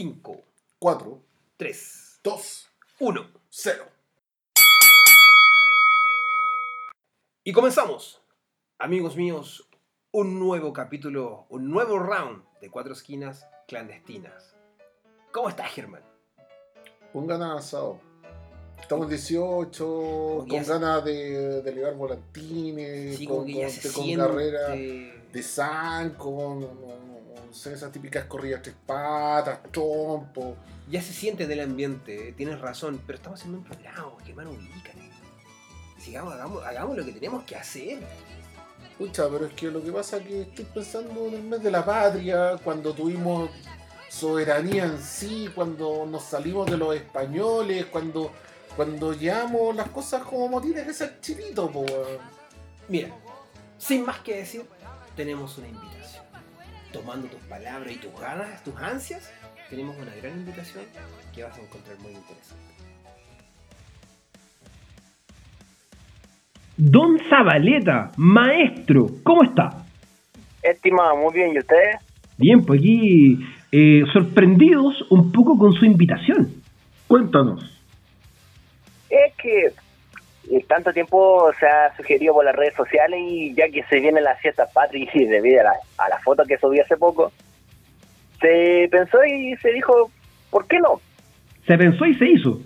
5, 4, 3, 2, 1. 0. Y comenzamos, amigos míos, un nuevo capítulo, un nuevo round de Cuatro Esquinas Clandestinas. ¿Cómo estás, Germán? Un ganas asado. Estamos 18, Como que con ganas de, de ligar volantines, Sí, con, con- con siente... carrera de san, con esas típicas corridas tres patas, trompo. Ya se siente del ambiente, eh, tienes razón, pero estamos haciendo un programa, Germán, ubícate. Sigamos, hagamos, hagamos lo que tenemos que hacer. Pucha, pero es que lo que pasa es que estoy pensando en el mes de la patria, cuando tuvimos soberanía en sí, cuando nos salimos de los españoles, cuando, cuando llevamos las cosas como tiene que ser chilito, po. Mira, sin más que decir, tenemos una invitación. Tomando tus palabras y tus ganas, tus ansias, tenemos una gran invitación que vas a encontrar muy interesante. Don Zabaleta, maestro, ¿cómo está? Estimado, muy bien, ¿y ustedes? Bien, pues aquí eh, sorprendidos un poco con su invitación. Cuéntanos. Es que tanto tiempo se ha sugerido por las redes sociales y ya que se viene la fiesta patria y debido a la, a la foto que subí hace poco, se pensó y se dijo, ¿por qué no? Se pensó y se hizo.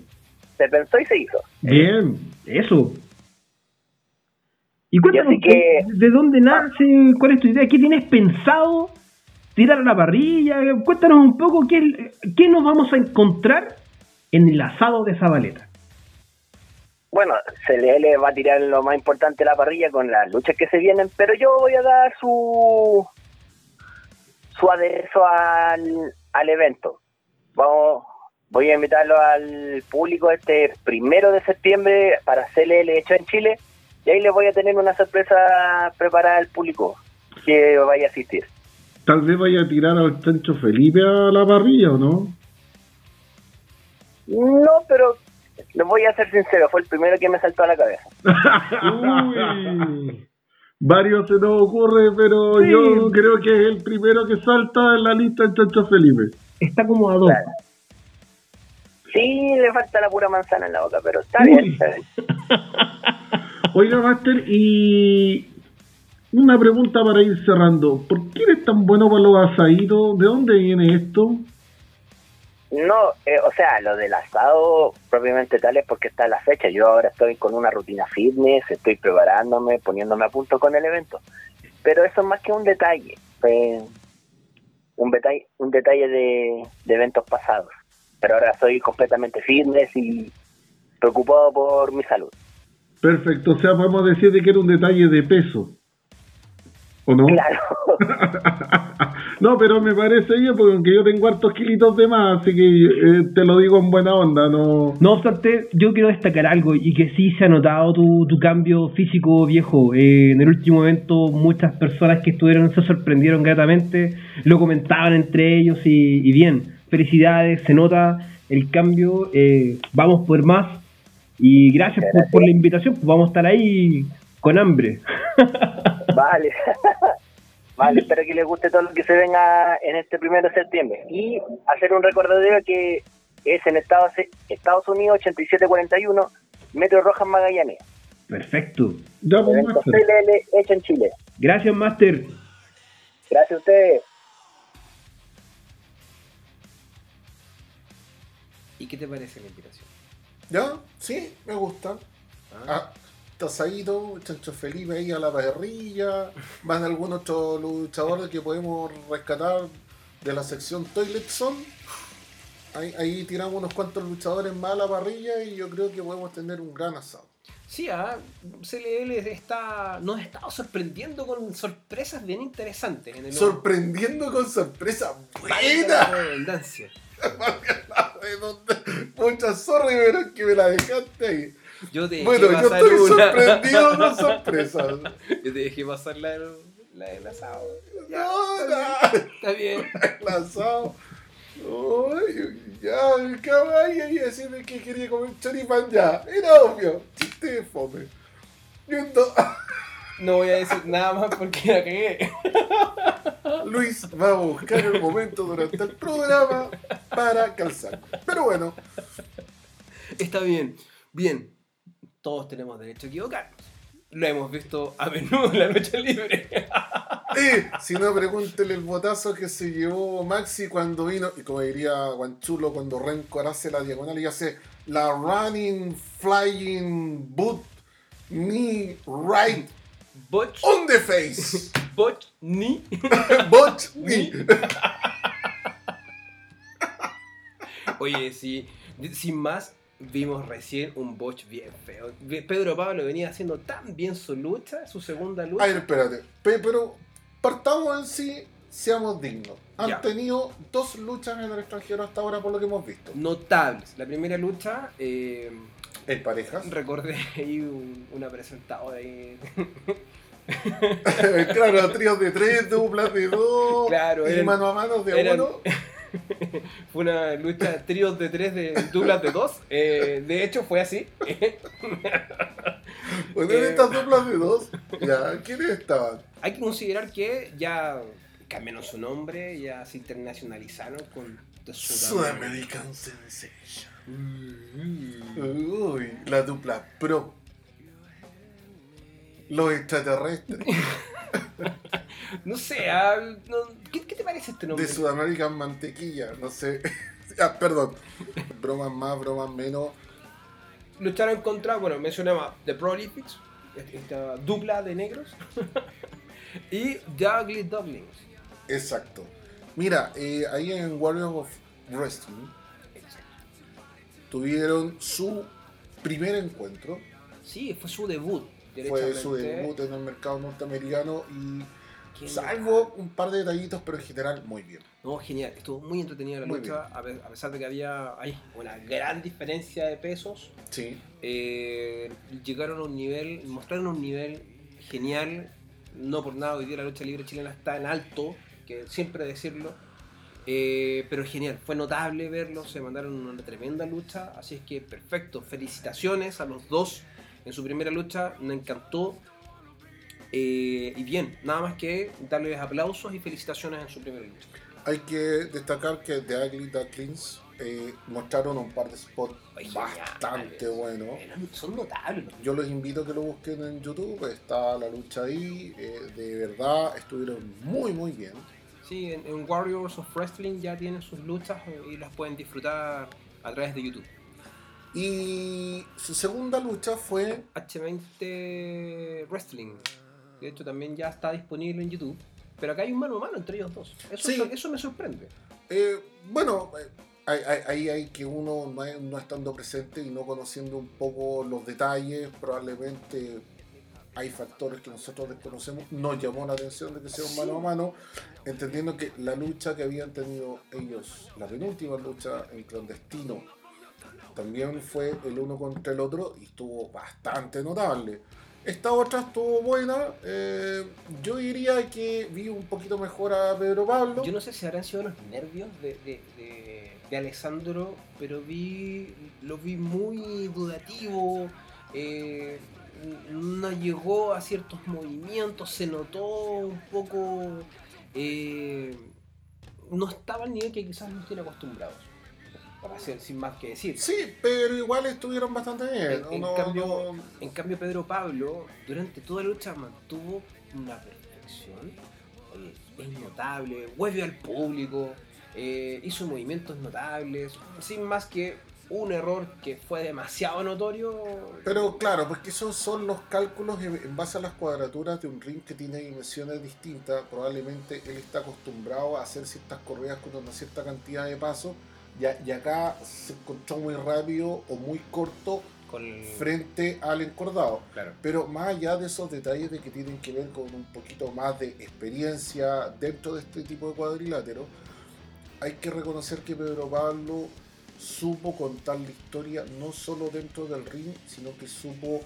Se pensó y se hizo. Bien, eso. Y cuéntanos, que- ¿de dónde nace? ¿Cuál es tu idea? ¿Qué tienes pensado tirar a la parrilla? Cuéntanos un poco qué, qué nos vamos a encontrar en el asado de Zabaleta. Bueno, CLL va a tirar lo más importante de la parrilla con las luchas que se vienen, pero yo voy a dar su su aderezo al, al evento. Vamos, voy a invitarlo al público este primero de septiembre para CLL hecho en Chile y ahí les voy a tener una sorpresa preparada al público que vaya a asistir. Tal vez vaya a tirar al Chancho Felipe a la parrilla, ¿o no? No, pero les voy a ser sincero, fue el primero que me saltó a la cabeza. Uy. Varios se nos ocurre, pero Sí. yo creo que es el primero que salta en la lista el Chancho Felipe. Está como a dos. Claro. Sí, le falta la pura manzana en la boca, pero está Uy. bien, está bien. Oiga, Master, y una pregunta para ir cerrando. ¿Por qué eres tan bueno para los asaditos? ¿De dónde viene esto? No, eh, o sea, lo del asado propiamente tal es porque está la fecha. Yo ahora estoy con una rutina fitness, estoy preparándome, poniéndome a punto con el evento. Pero eso es más que un detalle, un detalle, un detalle de, de eventos pasados. Pero ahora soy completamente fitness y preocupado por mi salud. Perfecto, o sea, podemos decir de que era un detalle de peso. ¿O no? Claro. no, pero me parece bien, porque aunque yo tengo hartos kilitos de más, así que eh, te lo digo en buena onda, no... No obstante, yo quiero destacar algo y que sí se ha notado tu, tu cambio físico viejo. Eh, en el último evento muchas personas que estuvieron se sorprendieron gratamente, lo comentaban entre ellos y, y bien, felicidades, se nota el cambio, eh, vamos por más y gracias por, por la invitación, pues vamos a estar ahí con hambre. Vale. vale, espero que les guste todo lo que se venga en este primero de septiembre. Y hacer un recordatorio que es en Estados, Estados Unidos 8741, Metro Rojas Magallanes. Perfecto. Ya, pues, hecho en Chile. Gracias, Master. Gracias a ustedes. ¿Y qué te parece la invitación? ¿Ya? Sí, me gusta. ¿Ah? Ah, tasadito, Chancho Felipe ahí a la parrilla. Van algún otro luchador que podemos rescatar de la sección Toilet Zone. Ahí, ahí tiramos unos cuantos luchadores más a la parrilla y yo creo que podemos tener un gran asado. Sí, ah, CLL está, nos ha estado sorprendiendo con sorpresas bien interesantes en el Sorprendiendo con sorpresa Valga la buena. redundancia. Muchas sorry, pero es que me la dejaste ahí. Yo te dejé Bueno, yo estoy una. sorprendido con sorpresas. Yo te dejé pasar la, la del asado. Ya, No, está, no. bien, está bien. el asado. Uy, ya, caballo, y decirme que quería comer choripán ya. Era obvio. Chiste de fome. No voy a decir nada más porque la cagué. Luis va a buscar el momento durante el programa para calzar. Pero bueno, Está bien. Bien. Todos tenemos derecho a equivocarnos. Lo hemos visto a menudo en la lucha libre. eh, si no, pregúntele el botazo que se llevó Maxi cuando vino, y como diría Guanchulo, cuando Renko hace la diagonal y hace la running, flying boot, knee right Botch, on the face. botch, ni. Botch knee. Oye, sí. Sin más, vimos recién un botch bien feo. Pedro Pablo venía haciendo tan bien su lucha, su segunda lucha. Ay, espérate. Pe- Pero partamos en sí, seamos dignos. Han Ya. tenido dos luchas en el extranjero hasta ahora por lo que hemos visto. Notables. La primera lucha, eh, En parejas. recordé ahí un- una presentadora ahí. claro, tríos de tres, duplas de dos. Claro, y eran- mano a mano de eran- uno. Fue una lucha tríos de tres, de duplas de dos. Eh, de hecho, fue así. Bueno, en Eh. estas duplas de dos, ya, ¿quiénes estaban? Hay que considerar que ya cambiaron su nombre, ya se internacionalizaron con The Sudamerican. Sensation. Uy, la dupla pro. Los extraterrestres. No sé, ah, no- ¿qué, qué te parece este nombre? De Sudamerican Mantequilla, no sé. Ah, perdón. Bromas más, bromas menos. Lucharon contra, bueno, mencionaba The Prolifics, esta dupla de negros, y The Ugly Dublings. Exacto. Mira, eh, ahí en Warriors of Wrestling tuvieron su primer encuentro. Sí, fue su debut. Fue su debut en el mercado norteamericano y salvo un par de detallitos, pero en general muy bien. No, genial, estuvo muy entretenida la Muy lucha, a pe- a pesar de que había una gran diferencia de pesos. Sí. eh, llegaron a un nivel, mostraron un nivel genial. No por nada hoy día la lucha libre chilena está en alto, que siempre decirlo. eh, pero genial, fue notable verlo, se mandaron una tremenda lucha, así es que perfecto, felicitaciones a los dos en su primera lucha, me encantó. eh, y bien, nada más que darles aplausos y felicitaciones en su primera lucha. Hay que destacar que The Ugly Ducklings eh, mostraron un par de spots bastante buenos. Son notables. Yo los invito a que lo busquen en YouTube, está la lucha ahí, eh, de verdad estuvieron muy muy bien. Sí, en, en Warriors of Wrestling ya tienen sus luchas eh, y las pueden disfrutar a través de YouTube. Y su segunda lucha fue, H20 Wrestling. De hecho, también ya está disponible en YouTube. Pero acá hay un mano a mano entre ellos dos. Eso, Sí. eso me sorprende. eh, bueno, eh, ahí hay, hay, hay que uno no, no estando presente y no conociendo un poco los detalles, probablemente hay factores que nosotros desconocemos, nos llamó la atención de que sea un mano a mano, entendiendo que la lucha que habían tenido ellos, la penúltima lucha en clandestino, también fue el uno contra el otro y estuvo bastante notable. Esta otra estuvo buena, eh, yo diría que vi un poquito mejor a Pedro Pablo. Yo no sé si habrán sido los nervios de, de, de- Alessandro, pero vi lo vi muy dudativo. eh, no llegó a ciertos movimientos, se notó un poco. eh, no estaba al nivel que quizás nos tiene acostumbrados. Sin más que decir. Sí, pero igual estuvieron bastante bien. En, en No- cambio, no- en cambio, Pedro Pablo, durante toda la lucha mantuvo una perfección. Oye, es notable, vuelve al público, eh, hizo movimientos notables, sin más que un error que fue demasiado notorio. Pero claro, porque esos son los cálculos en en base a las cuadraturas de un ring que tiene dimensiones distintas. Probablemente él está acostumbrado a hacer ciertas corridas con una cierta cantidad de pasos. Y, y acá se encontró muy rápido o muy corto con frente al encordado. Claro. Pero más allá de esos detalles de que tienen que ver con un poquito más de experiencia dentro de este tipo de cuadrilátero, hay que reconocer que Pedro Pablo supo contar la historia no solo dentro del ring, sino que supo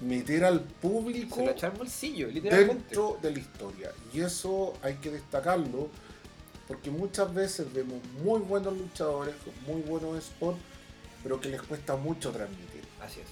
meter al público Se lo echó al bolsillo, literalmente. dentro de la historia. Y eso hay que destacarlo, porque muchas veces vemos muy buenos luchadores, con muy buenos spots, pero que les cuesta mucho transmitir. Así es.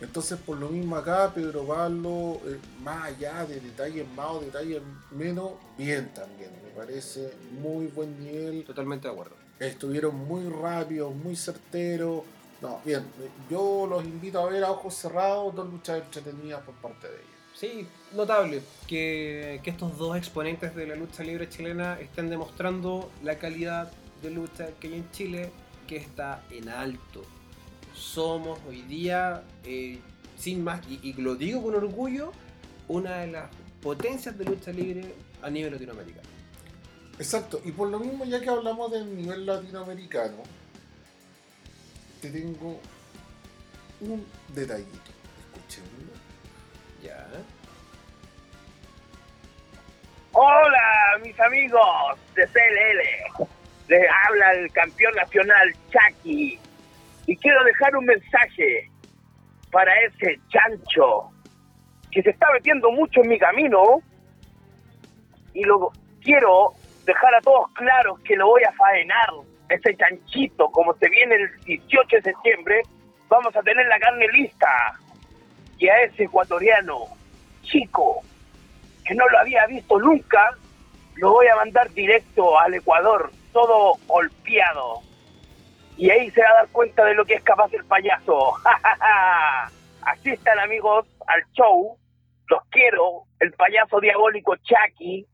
Entonces, por lo mismo acá, Pedro Pablo, eh, más allá de detalles más o detalles menos, bien también. Me parece muy buen nivel. Totalmente de acuerdo. Estuvieron muy rápidos, muy certeros. No, bien, yo los invito a ver a ojos cerrados, dos luchas entretenidas por parte de ellos. Sí, notable que, que estos dos exponentes de la lucha libre chilena estén demostrando la calidad de lucha que hay en Chile, que está en alto. Somos hoy día, eh, sin más, y, y lo digo con orgullo, una de las potencias de lucha libre a nivel latinoamericano. Exacto, y por lo mismo, ya que hablamos del nivel latinoamericano, te tengo un detallito. Hola, mis amigos de CLL. Les habla el campeón nacional Chucky. Y quiero dejar un mensaje para ese chancho que se está metiendo mucho en mi camino. Y lo quiero dejar a todos claros que lo voy a faenar. Ese chanchito, como se viene el 18 de septiembre, vamos a tener la carne lista. Y a ese ecuatoriano, chico, que no lo había visto nunca, lo voy a mandar directo al Ecuador, todo golpeado. Y ahí se va a dar cuenta de lo que es capaz el payaso. Asistan amigos al show. Los quiero. El payaso diabólico Chucky.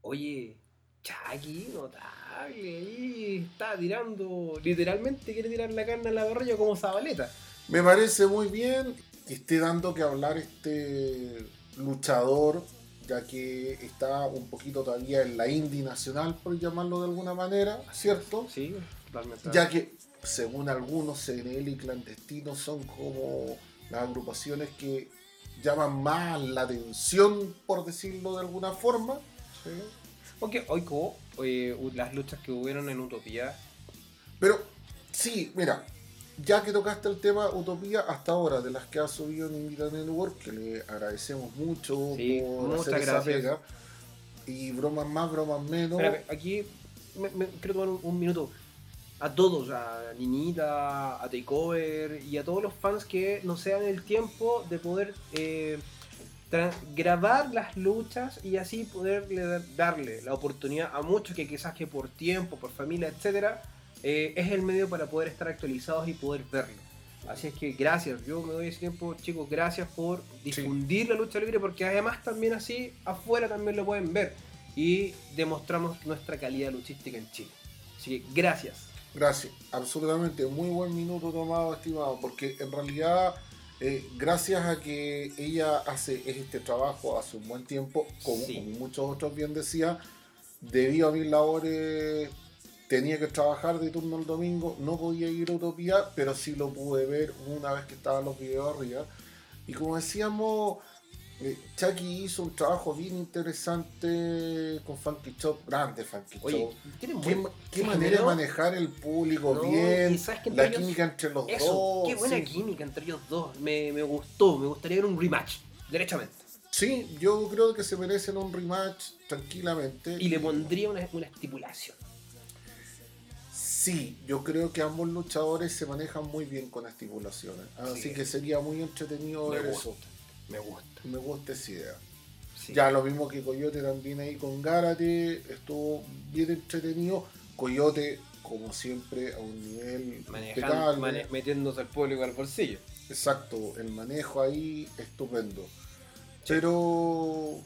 Oye, Chucky, notable. Está tirando, literalmente quiere tirar la carne a la barrilla como Zabaleta. Me parece muy bien que esté dando que hablar este luchador, ya que está un poquito todavía en la indie nacional, por llamarlo de alguna manera, ¿cierto? Sí, totalmente. Ya que, según algunos, CNL y clandestinos son como las agrupaciones que llaman más la atención, por decirlo de alguna forma. Sí. Hoy como eh, las luchas que hubieron en Utopía, Pero, sí, mira, ya que tocaste el tema Utopía hasta ahora, de las que ha subido en Invita Network, que le agradecemos mucho Sí, por hacer esa gracias. pega. Y bromas más, bromas menos. Espérame, aquí me, me- quiero tomar un, un minuto. A todos, a Niñita, a Takeover y a todos los fans que nos sean el tiempo de poder eh, grabar las luchas y así poderle dar- darle la oportunidad a muchos que quizás que por tiempo, por familia, etcétera, eh, es el medio para poder estar actualizados y poder verlo. Así es que gracias, yo me doy ese tiempo, chicos, gracias por difundir la lucha libre porque además también así afuera también lo pueden ver y demostramos nuestra calidad luchística en Chile. Así que gracias. Gracias, absolutamente. Muy buen minuto tomado, estimado, porque en realidad, eh, gracias a que ella hace este trabajo hace un buen tiempo, como, Sí. como muchos otros bien decía, debido a mis labores tenía que trabajar de turno el domingo, no podía ir a Utopía, pero sí lo pude ver una vez que estaban los videos arriba. Y como decíamos, eh, Chucky hizo un trabajo bien interesante con Funky Chop, grande Funky Oye, Qué, buen- manera de manejar el público No, bien, y la ellos- química entre los Eso, dos. qué buena sí. química entre ellos dos. Me, me gustó, me gustaría ver un rematch, derechamente. Sí, yo creo que se merecen un rematch tranquilamente. Y le pondría una, una estipulación. Sí, yo creo que ambos luchadores se manejan muy bien con estipulaciones. Así Sí. que sería muy entretenido Me ver gusta. eso. Me gusta. Me gusta esa idea. Sí. Ya lo mismo que Coyote también ahí con Gárate, estuvo bien entretenido. Coyote, como siempre, a un nivel Manejando, mane- metiéndose al público al bolsillo. Exacto, el manejo ahí estupendo. Pero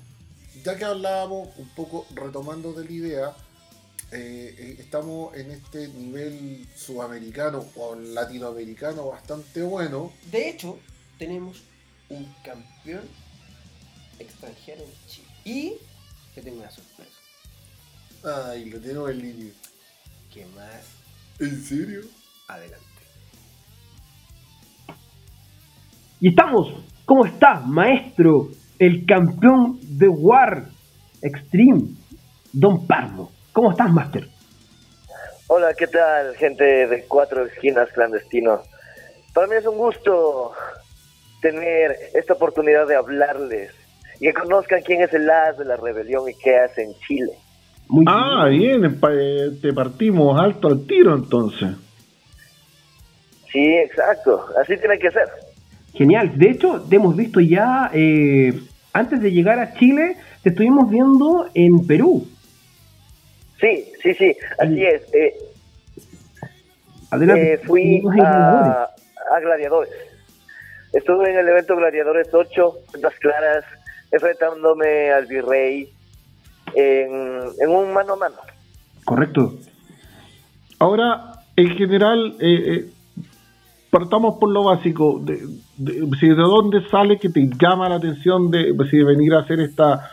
ya que hablábamos un poco retomando de la idea, eh, eh, estamos en este nivel sudamericano o latinoamericano bastante bueno. De hecho, tenemos un campeón extranjero en Chile. Y te tengo una sorpresa. Ay, lo tenemos en línea. ¿Qué más? ¿En serio? Adelante. Y estamos, ¿cómo está, maestro? El campeón de War Extreme, Don Parmo. ¿Cómo estás, Master? Hola, ¿qué tal, gente de Cuatro Esquinas Clandestinos? Para mí es un gusto tener esta oportunidad de hablarles y que conozcan quién es el as de la rebelión y qué hace en Chile. Muy Ah, bien, pa- eh, te partimos alto al tiro entonces. Sí, exacto. Así tiene que ser. Genial. De hecho, te hemos visto ya, eh, antes de llegar a Chile, te estuvimos viendo en Perú. Sí, sí, sí, así Sí. es. Eh, Adelante. eh, fui a, a Gladiadores. Estuve en el evento Gladiadores 8, Cuentas Claras, enfrentándome al Virrey en, en un mano a mano. Correcto. Ahora, en general, eh, eh, partamos por lo básico. De, de, ¿De dónde sale que te llama la atención de, de venir a hacer esta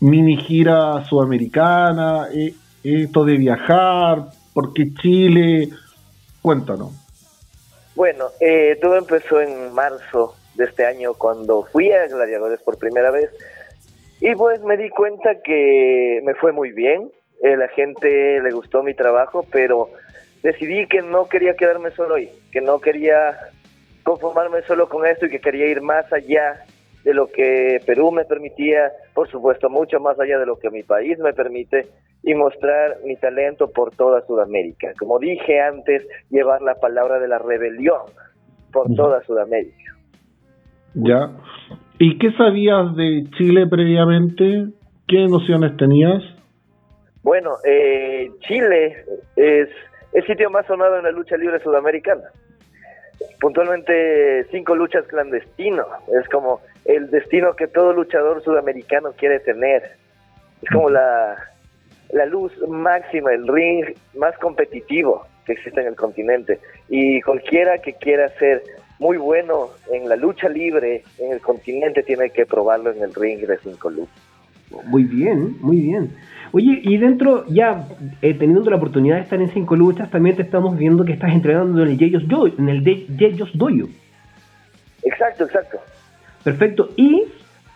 mini gira sudamericana? eh, esto de viajar, ¿por qué Chile? Cuéntanos. Bueno, eh, todo empezó en marzo de este año cuando fui a Gladiadores por primera vez y pues me di cuenta que me fue muy bien, eh, la gente le gustó mi trabajo, pero decidí que no quería quedarme solo ahí, que no quería conformarme solo con esto y que quería ir más allá de lo que Perú me permitía, por supuesto, mucho más allá de lo que mi país me permite y mostrar mi talento por toda Sudamérica. Como dije antes, llevar la palabra de la rebelión por toda Sudamérica. ¿Ya? ¿Y qué sabías de Chile previamente? ¿Qué nociones tenías? Bueno, eh, Chile es el sitio más sonado en la lucha libre sudamericana. Puntualmente cinco luchas clandestino. Es como el destino que todo luchador sudamericano quiere tener. Es como la, la luz máxima, el ring más competitivo que existe en el continente. Y cualquiera que quiera ser muy bueno en la lucha libre en el continente tiene que probarlo en el ring de cinco luchas. Muy bien, muy bien. Oye, y dentro, ya eh, teniendo la oportunidad de estar en cinco luchas, también te estamos viendo que estás entrenando en el Yeyos Doyo. En el de Yeyos Doyo. Exacto, exacto. Perfecto. Y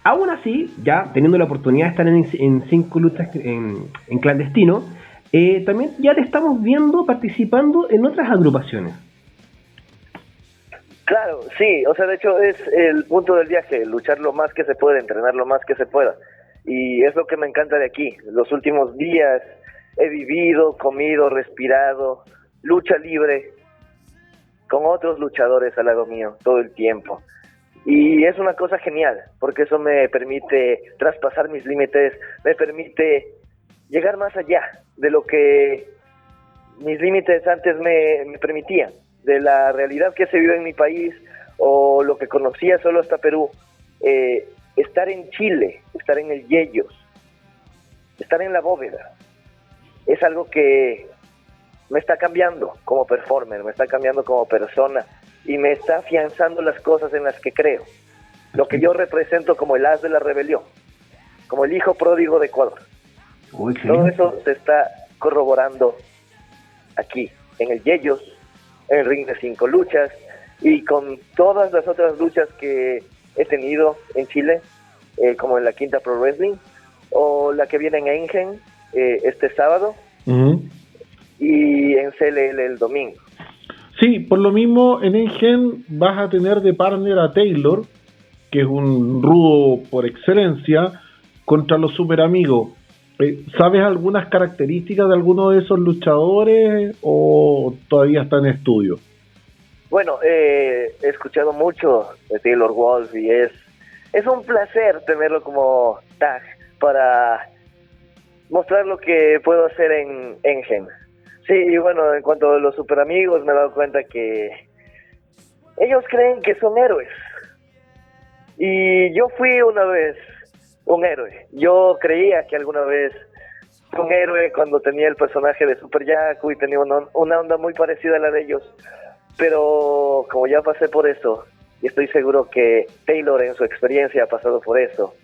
aún así, ya teniendo la oportunidad de estar en, cinco luchas en, en clandestino, eh, también ya te estamos viendo participando en otras agrupaciones. Claro, sí, o sea, de hecho es el punto del viaje, luchar lo más que se pueda, entrenar lo más que se pueda. Y es lo que me encanta de aquí. Los últimos días he vivido, comido, respirado, lucha libre, con otros luchadores al lado mío todo el tiempo. Y es una cosa genial, porque eso me permite traspasar mis límites, me permite llegar más allá de lo que mis límites antes me, permitían, de la realidad que se vive en mi país o lo que conocía solo hasta Perú. Eh, estar en Chile, estar en el Yeyos, estar en la bóveda, es algo que me está cambiando como performer, me está cambiando como persona y me está afianzando las cosas en las que creo. Lo que yo represento como el as de la rebelión, como el hijo pródigo de Ecuador. Oh, Todo eso se está corroborando aquí, en el Yeyos, en el ring de cinco luchas y con todas las otras luchas que he tenido en Chile, eh, como en la Quinta Pro Wrestling, o la que viene en Engen eh, este sábado Ujú. y en CLL el domingo. Sí, por lo mismo en Engen vas a tener de partner a Taylor, que es un rudo por excelencia, contra los super amigos. Eh, ¿Sabes algunas características de alguno de esos luchadores o todavía está en estudio? Bueno, eh, he escuchado mucho de Taylor Wolf y es, es un placer tenerlo como tag para mostrar lo que puedo hacer en Engen. Sí, y bueno, en cuanto a los super amigos, me he dado cuenta que ellos creen que son héroes. Y yo fui una vez un héroe. Yo creía que alguna vez un héroe cuando tenía el personaje de Super Yaku y tenía una, una onda muy parecida a la de ellos. Pero como ya pasé por eso, y estoy seguro que Taylor en su experiencia ha pasado por eso,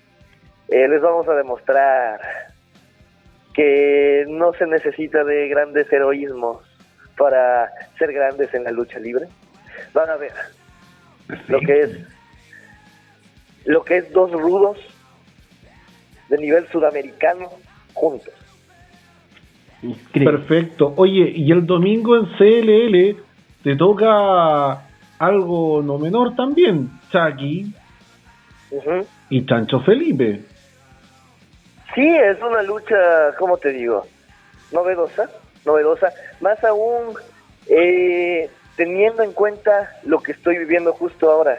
eh, les vamos a demostrar que no se necesita de grandes heroísmos para ser grandes en la lucha libre. Van a ver lo que es lo que es dos rudos de nivel sudamericano juntos. Increíble. Perfecto. Oye, y el domingo en CLL te toca algo no menor también, Chucky y Chancho Felipe. Sí, es una lucha, ¿cómo te digo? Novedosa, novedosa. Más aún, eh, teniendo en cuenta lo que estoy viviendo justo ahora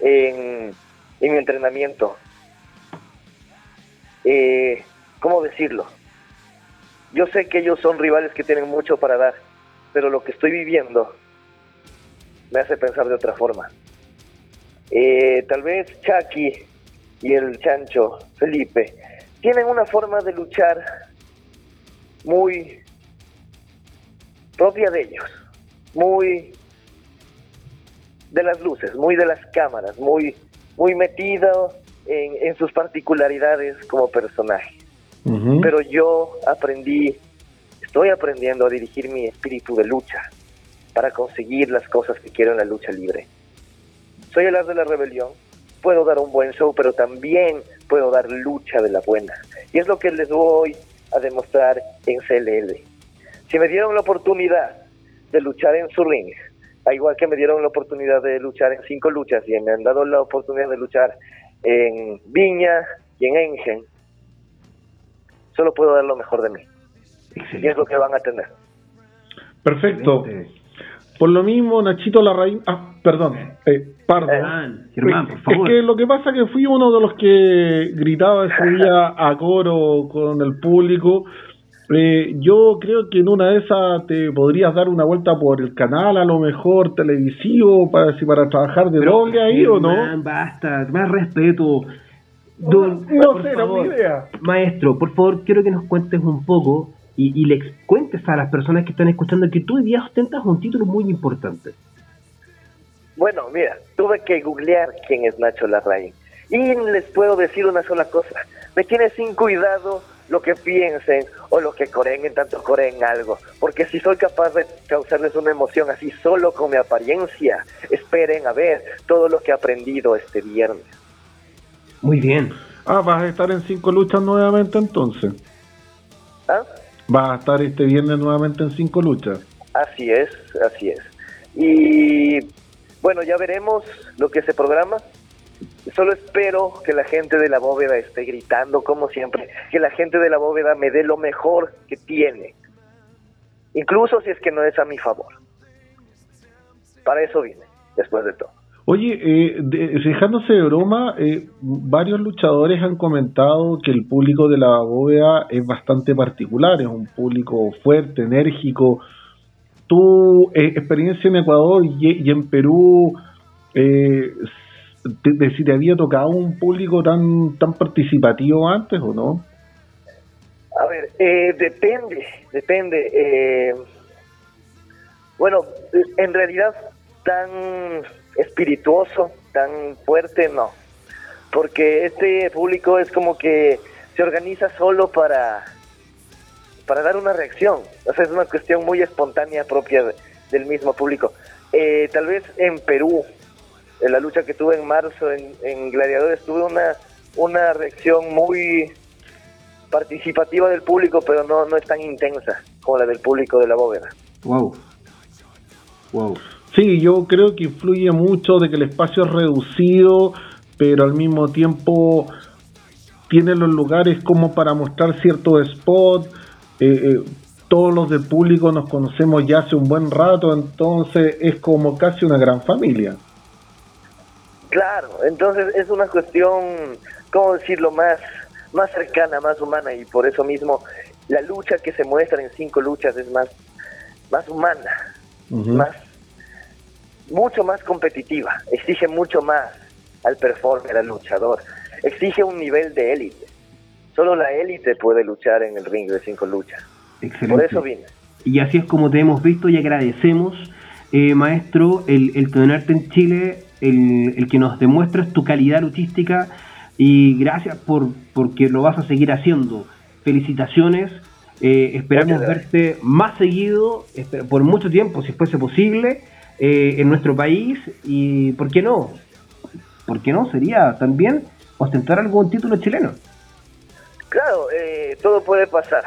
en, en mi entrenamiento, eh, ¿cómo decirlo? Yo sé que ellos son rivales que tienen mucho para dar, pero lo que estoy viviendo me hace pensar de otra forma. Eh, tal vez Chucky y el chancho Felipe tienen una forma de luchar muy propia de ellos, muy de las luces, muy de las cámaras, muy, muy metido en, en sus particularidades como personaje. Pero yo aprendí, estoy aprendiendo a dirigir mi espíritu de lucha para conseguir las cosas que quiero en la lucha libre. Soy el as de la rebelión, puedo dar un buen show, pero también puedo dar lucha de la buena. Y es lo que les voy a demostrar en CLL. Si me dieron la oportunidad de luchar en su ring, a igual que me dieron la oportunidad de luchar en cinco luchas y me han dado la oportunidad de luchar en Viña y en Engen, solo puedo dar lo mejor de mí. Y es lo que van a tener. Perfecto. Por lo mismo, Nachito Larraín. Ah, perdón. Eh, Pardo. Germán, Germán, por favor. Es que lo que pasa es que fui uno de los que gritaba ese día a coro con el público. Eh, yo creo que en una de esas te podrías dar una vuelta por el canal, a lo mejor televisivo, para si para trabajar de Pero, doble ahí o no. Germán, basta, más respeto. Don- No por sé, era favor, mi idea. Maestro, por favor, quiero que nos cuentes un poco y, y le cuentes a las personas que están escuchando que tú hoy día ostentas un título muy importante. Bueno, mira, tuve que googlear quién es Nacho Larraín. Y les puedo decir una sola cosa. Me tiene sin cuidado lo que piensen o lo que coreen en tanto coreen algo. Porque si soy capaz de causarles una emoción así solo con mi apariencia, esperen a ver todo lo que he aprendido este viernes. Muy bien. Ah, vas a estar en cinco luchas nuevamente entonces. ¿Ah? Vas a estar este viernes nuevamente en cinco luchas. Así es, así es. Y bueno, ya veremos lo que se programa. Solo espero que la gente de la bóveda esté gritando como siempre, que la gente de la bóveda me dé lo mejor que tiene, incluso si es que no es a mi favor. Para eso vine, después de todo. Oye, eh, de- dejándose de broma, eh, varios luchadores han comentado que el público de la bóveda es bastante particular, es un público fuerte, enérgico. Tu eh, experiencia en Ecuador y, y en Perú, eh, te- de si te había tocado un público tan tan participativo antes o no? A ver, eh, depende, depende. eh, bueno, en realidad tan espirituoso, tan fuerte, no. Porque este público es como que se organiza solo para, para dar una reacción. O sea, es una cuestión muy espontánea propia de- del mismo público. Eh, tal vez en Perú, en la lucha que tuve en marzo en, en Gladiadores, tuve una, una reacción muy participativa del público, pero no, no es tan intensa como la del público de la bóveda. Wow. Wow. Sí, yo creo que influye mucho de que el espacio es reducido, pero al mismo tiempo tiene los lugares como para mostrar ciertos spots. eh, eh, todos los del público nos conocemos ya hace un buen rato, entonces es como casi una gran familia. Claro, entonces es una cuestión, ¿cómo decirlo?, más, más cercana, más humana, y por eso mismo la lucha que se muestra en cinco luchas es más, más humana, más, mucho más competitiva, exige mucho más al performer, al luchador, exige un nivel de élite. Solo la élite puede luchar en el ring de cinco luchas. Excelente. Por eso vine. Y así es como te hemos visto y agradecemos, eh, maestro, el, el tenerte en Chile, el, el que nos demuestres tu calidad luchística y gracias por porque lo vas a seguir haciendo. Felicitaciones, eh, esperamos verte más seguido, por mucho tiempo, si fuese posible, eh, en nuestro país y, ¿por qué no? ¿Por qué no? Sería también ostentar algún título chileno. Claro, eh, todo puede pasar.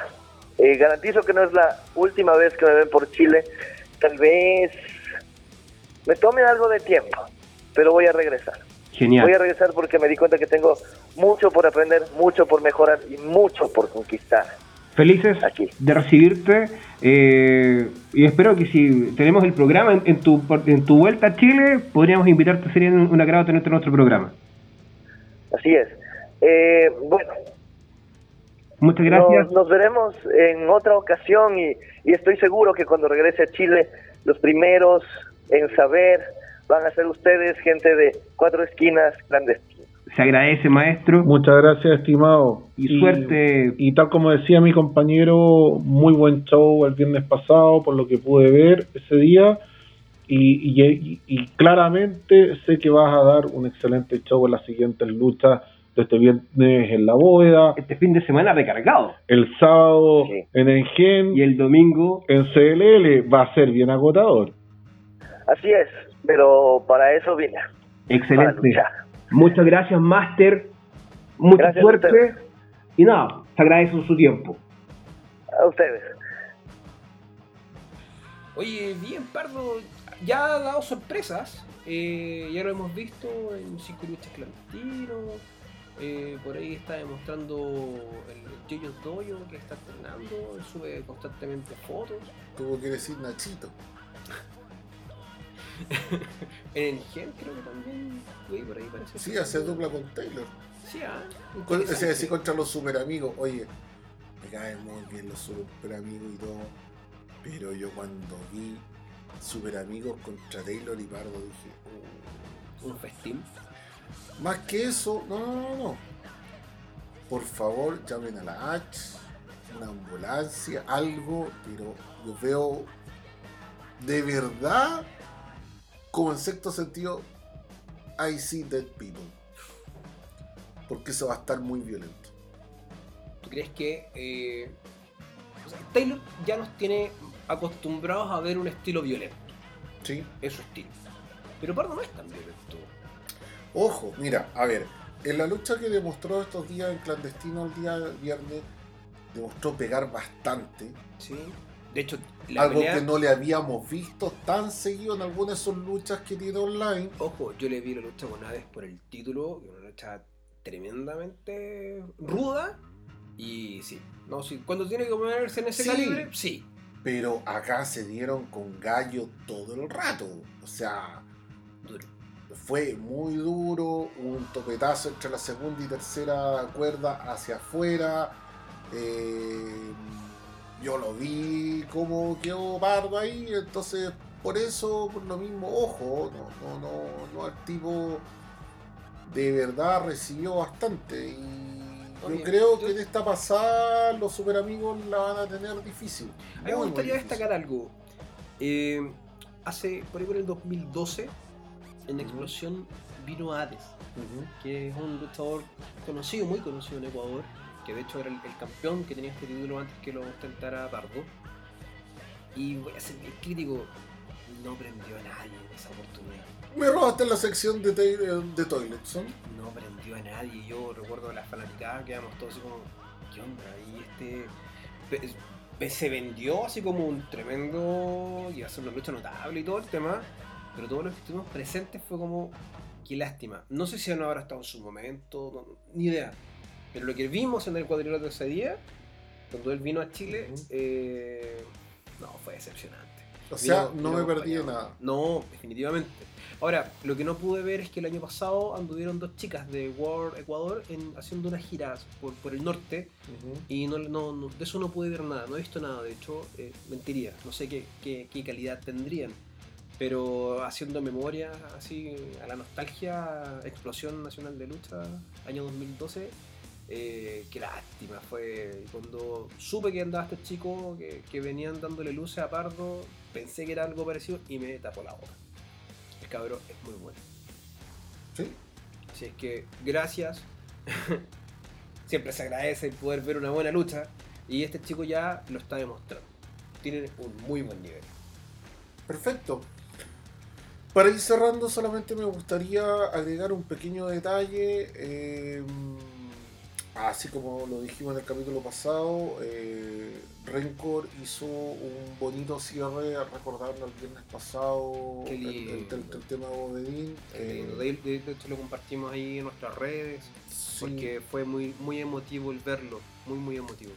Eh, garantizo que no es la última vez que me ven por Chile. Tal vez me tome algo de tiempo, pero voy a regresar. Genial. Voy a regresar porque me di cuenta que tengo mucho por aprender, mucho por mejorar y mucho por conquistar. Felices Aquí. de recibirte eh, y espero que si tenemos el programa en, en tu, en tu vuelta a Chile, podríamos invitarte, sería un, agrado tenerte en nuestro programa. Así es. Eh, bueno, Muchas gracias. Nos, nos veremos en otra ocasión y, y estoy seguro que cuando regrese a Chile, los primeros en saber van a ser ustedes, gente de cuatro esquinas clandestinas. Se agradece, maestro. Muchas gracias, estimado. Y suerte. Y tal como decía mi compañero, muy buen show el viernes pasado, por lo que pude ver ese día. Y, y- y- y claramente sé que vas a dar un excelente show en las siguientes luchas de este viernes en la bóveda, Este fin de semana recargado. el sábado Sí. en Engen, Y el domingo, en CLL va a ser bien agotador. Así es, pero para eso vine. Para excelente. Muchas gracias, Master. Mucha Gracias suerte. Y nada, se agradece su tiempo. A ustedes. Oye, bien, Pardo, ya ha dado sorpresas. eh, ya lo hemos visto en Cinco Luchas Clandestinos. eh, por ahí está demostrando el Jojo Doyo que está entrenando. él Sube constantemente fotos. Tuvo que decir Nachito. En el Gen creo que también. Güey, por ahí parece. Sí, hace dupla con Taylor. Sí, ah, Con- o sea, contra los super amigos. Oye, me caen muy bien los super amigos y todo. Pero yo cuando vi super amigos contra Taylor y Pardo dije, Un festín. "Uh". más que eso, no, no, no, no. Por favor, llamen a la H, una ambulancia, algo, pero yo veo de verdad, como en sexto sentido, I see dead people. Porque eso va a estar muy violento. ¿Tú crees que eh, o sea, Taylor ya nos tiene acostumbrados a ver un estilo violento? ¿Sí? Es su estilo. Pero Pardo no es tan violento. Ojo, mira, a ver, en la lucha que demostró estos días en clandestino el día viernes, demostró pegar bastante. Sí. De hecho, la algo pelea. que no le habíamos visto tan seguido en algunas de sus luchas que tiene online. Ojo, yo le vi la lucha con Hades por el título, una lucha tremendamente ruda. Y sí, no, sí, cuando tiene que ponerse en ese Sí. calibre, sí. Pero acá se dieron con gallo todo el rato. O sea, Duro. fue muy duro, un topetazo entre la segunda y tercera cuerda hacia afuera. eh, yo lo vi como quedó pardo ahí, entonces por eso, por lo mismo, ojo, no, no, no, no el tipo de verdad recibió bastante. Y yo creo que en esta pasada los super amigos la van a tener difícil. A mí me gustaría destacar algo. Eh, hace, por ahí por el 2012, en. Explosión vino Hades, Ujú. que es un luchador conocido, muy conocido en Ecuador, que de hecho era el, el campeón que tenía este título antes que lo ostentara Pardo. Y voy a ser bien crítico, no prendió a nadie en esa oportunidad. Me robaste la sección de, Taylor- de Toiletson. No prendió a nadie. Yo recuerdo la fanaticada, quedamos todos así como, ¿qué onda? Y este pe- se vendió así como un tremendo, a ser una lucha notable y todo el tema, pero todos los que estuvimos presentes fue como, qué lástima. No sé si no habrá estado en su momento, no- ni idea. Pero lo que vimos en el cuadrilátero ese día, cuando él vino a Chile, eh, no, fue decepcionante. O sea, Vino- no me perdí de nada. No, definitivamente. Ahora, lo que no pude ver es que el año pasado anduvieron dos chicas de World Ecuador en, haciendo unas giras por, por el norte y no, no- no- de eso no pude ver nada, no he visto nada, de hecho, eh, mentiría, no sé qué, qué- qué calidad tendrían. Pero haciendo memoria, así a la nostalgia, Explosión Nacional de Lucha, año 2012, eh, qué lástima fue. Cuando supe que andaba este chico, que, que venían dándole luces a Pardo, pensé que era algo parecido y me tapó la boca. El cabrón es muy bueno. Sí. Así es que gracias. Siempre se agradece el poder ver una buena lucha. Y este chico ya lo está demostrando. Tiene un muy buen nivel. Perfecto. Para ir cerrando, solamente me gustaría agregar un pequeño detalle. eh, así como lo dijimos en el capítulo pasado, eh, Rencor hizo un bonito cierre recordando el viernes pasado el, el- lindo. el- el tema de Bobedín. Eh, de, de- de hecho lo compartimos ahí en nuestras redes. sí, Porque fue muy, muy emotivo el verlo. Muy, muy emotivo.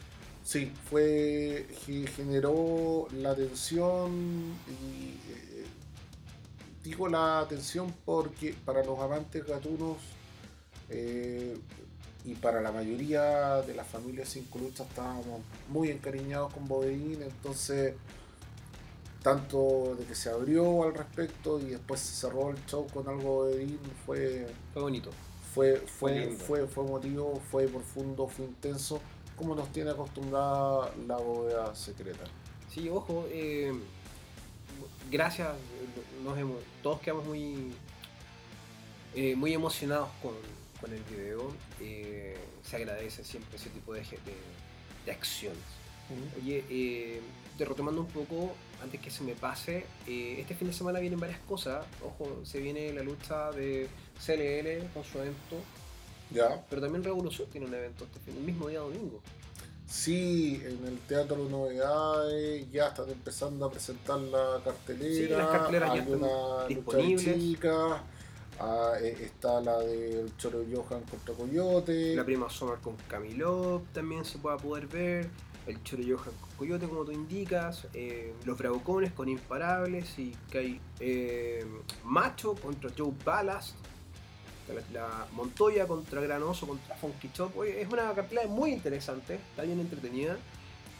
Sí, fue ge- generó la atención y eh, digo la atención porque para los amantes gatunos eh, y para la mayoría de las familias sin lucha estábamos muy encariñados con Bodeín, entonces tanto de que se abrió al respecto y después se cerró el show con algo de Bodeín fue Fue bonito. fue, Fue fue, fue, emotivo, fue profundo, fue intenso, como nos tiene acostumbrada la bóveda secreta. Sí, ojo, eh, gracias, nos hemos- todos quedamos muy, eh, muy emocionados con, con el video. eh, se agradece siempre ese tipo de, de, de acciones. Oye, eh, te retomando un poco, antes que se me pase, eh, este fin de semana vienen varias cosas. Ojo, se viene la lucha de CLL con su evento, ¿Ya? pero también Revolución tiene un evento este fin, el mismo día domingo. Sí, en el Teatro Novedades ya están empezando a presentar la cartelera. Sí, las carteleras ya hay están una lucha disponibles. de chicas, ah, eh, está la del Choro Johan contra Coyote. La prima Summer con Camilo también se pueda poder ver. El Choro Johan con Coyote, como tú indicas. eh, los Bravucones con Imparables. Y que hay eh, Macho contra Joe Ballast. La, Montoya contra Granoso contra Funky Chop. Es una cartelera muy interesante. Está bien entretenida.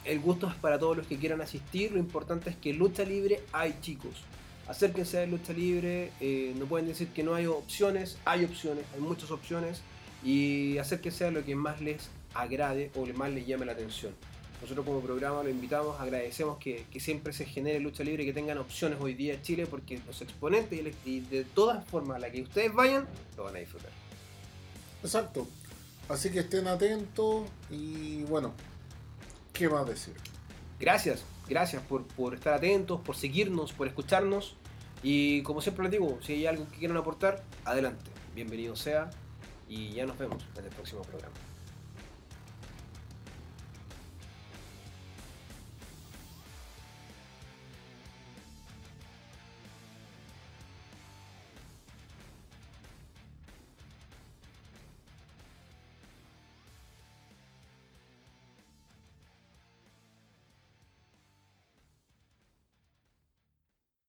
El gusto es para todos los que quieran asistir. Lo importante es que en lucha libre hay chicos. Acérquense a lucha libre. eh, no pueden decir que no hay opciones. Hay opciones, hay muchas opciones y hacer que sea lo que más les agrade o más les llame la atención. Nosotros como programa lo invitamos, agradecemos que, que siempre se genere lucha libre y que tengan opciones hoy día en Chile porque los exponentes y, y de todas formas a la que ustedes vayan, lo van a disfrutar. Exacto. Así que estén atentos y bueno, ¿qué más decir? Gracias, gracias por, por estar atentos, por seguirnos, por escucharnos y como siempre les digo, si hay algo que quieran aportar, adelante, bienvenido sea y ya nos vemos en el próximo programa.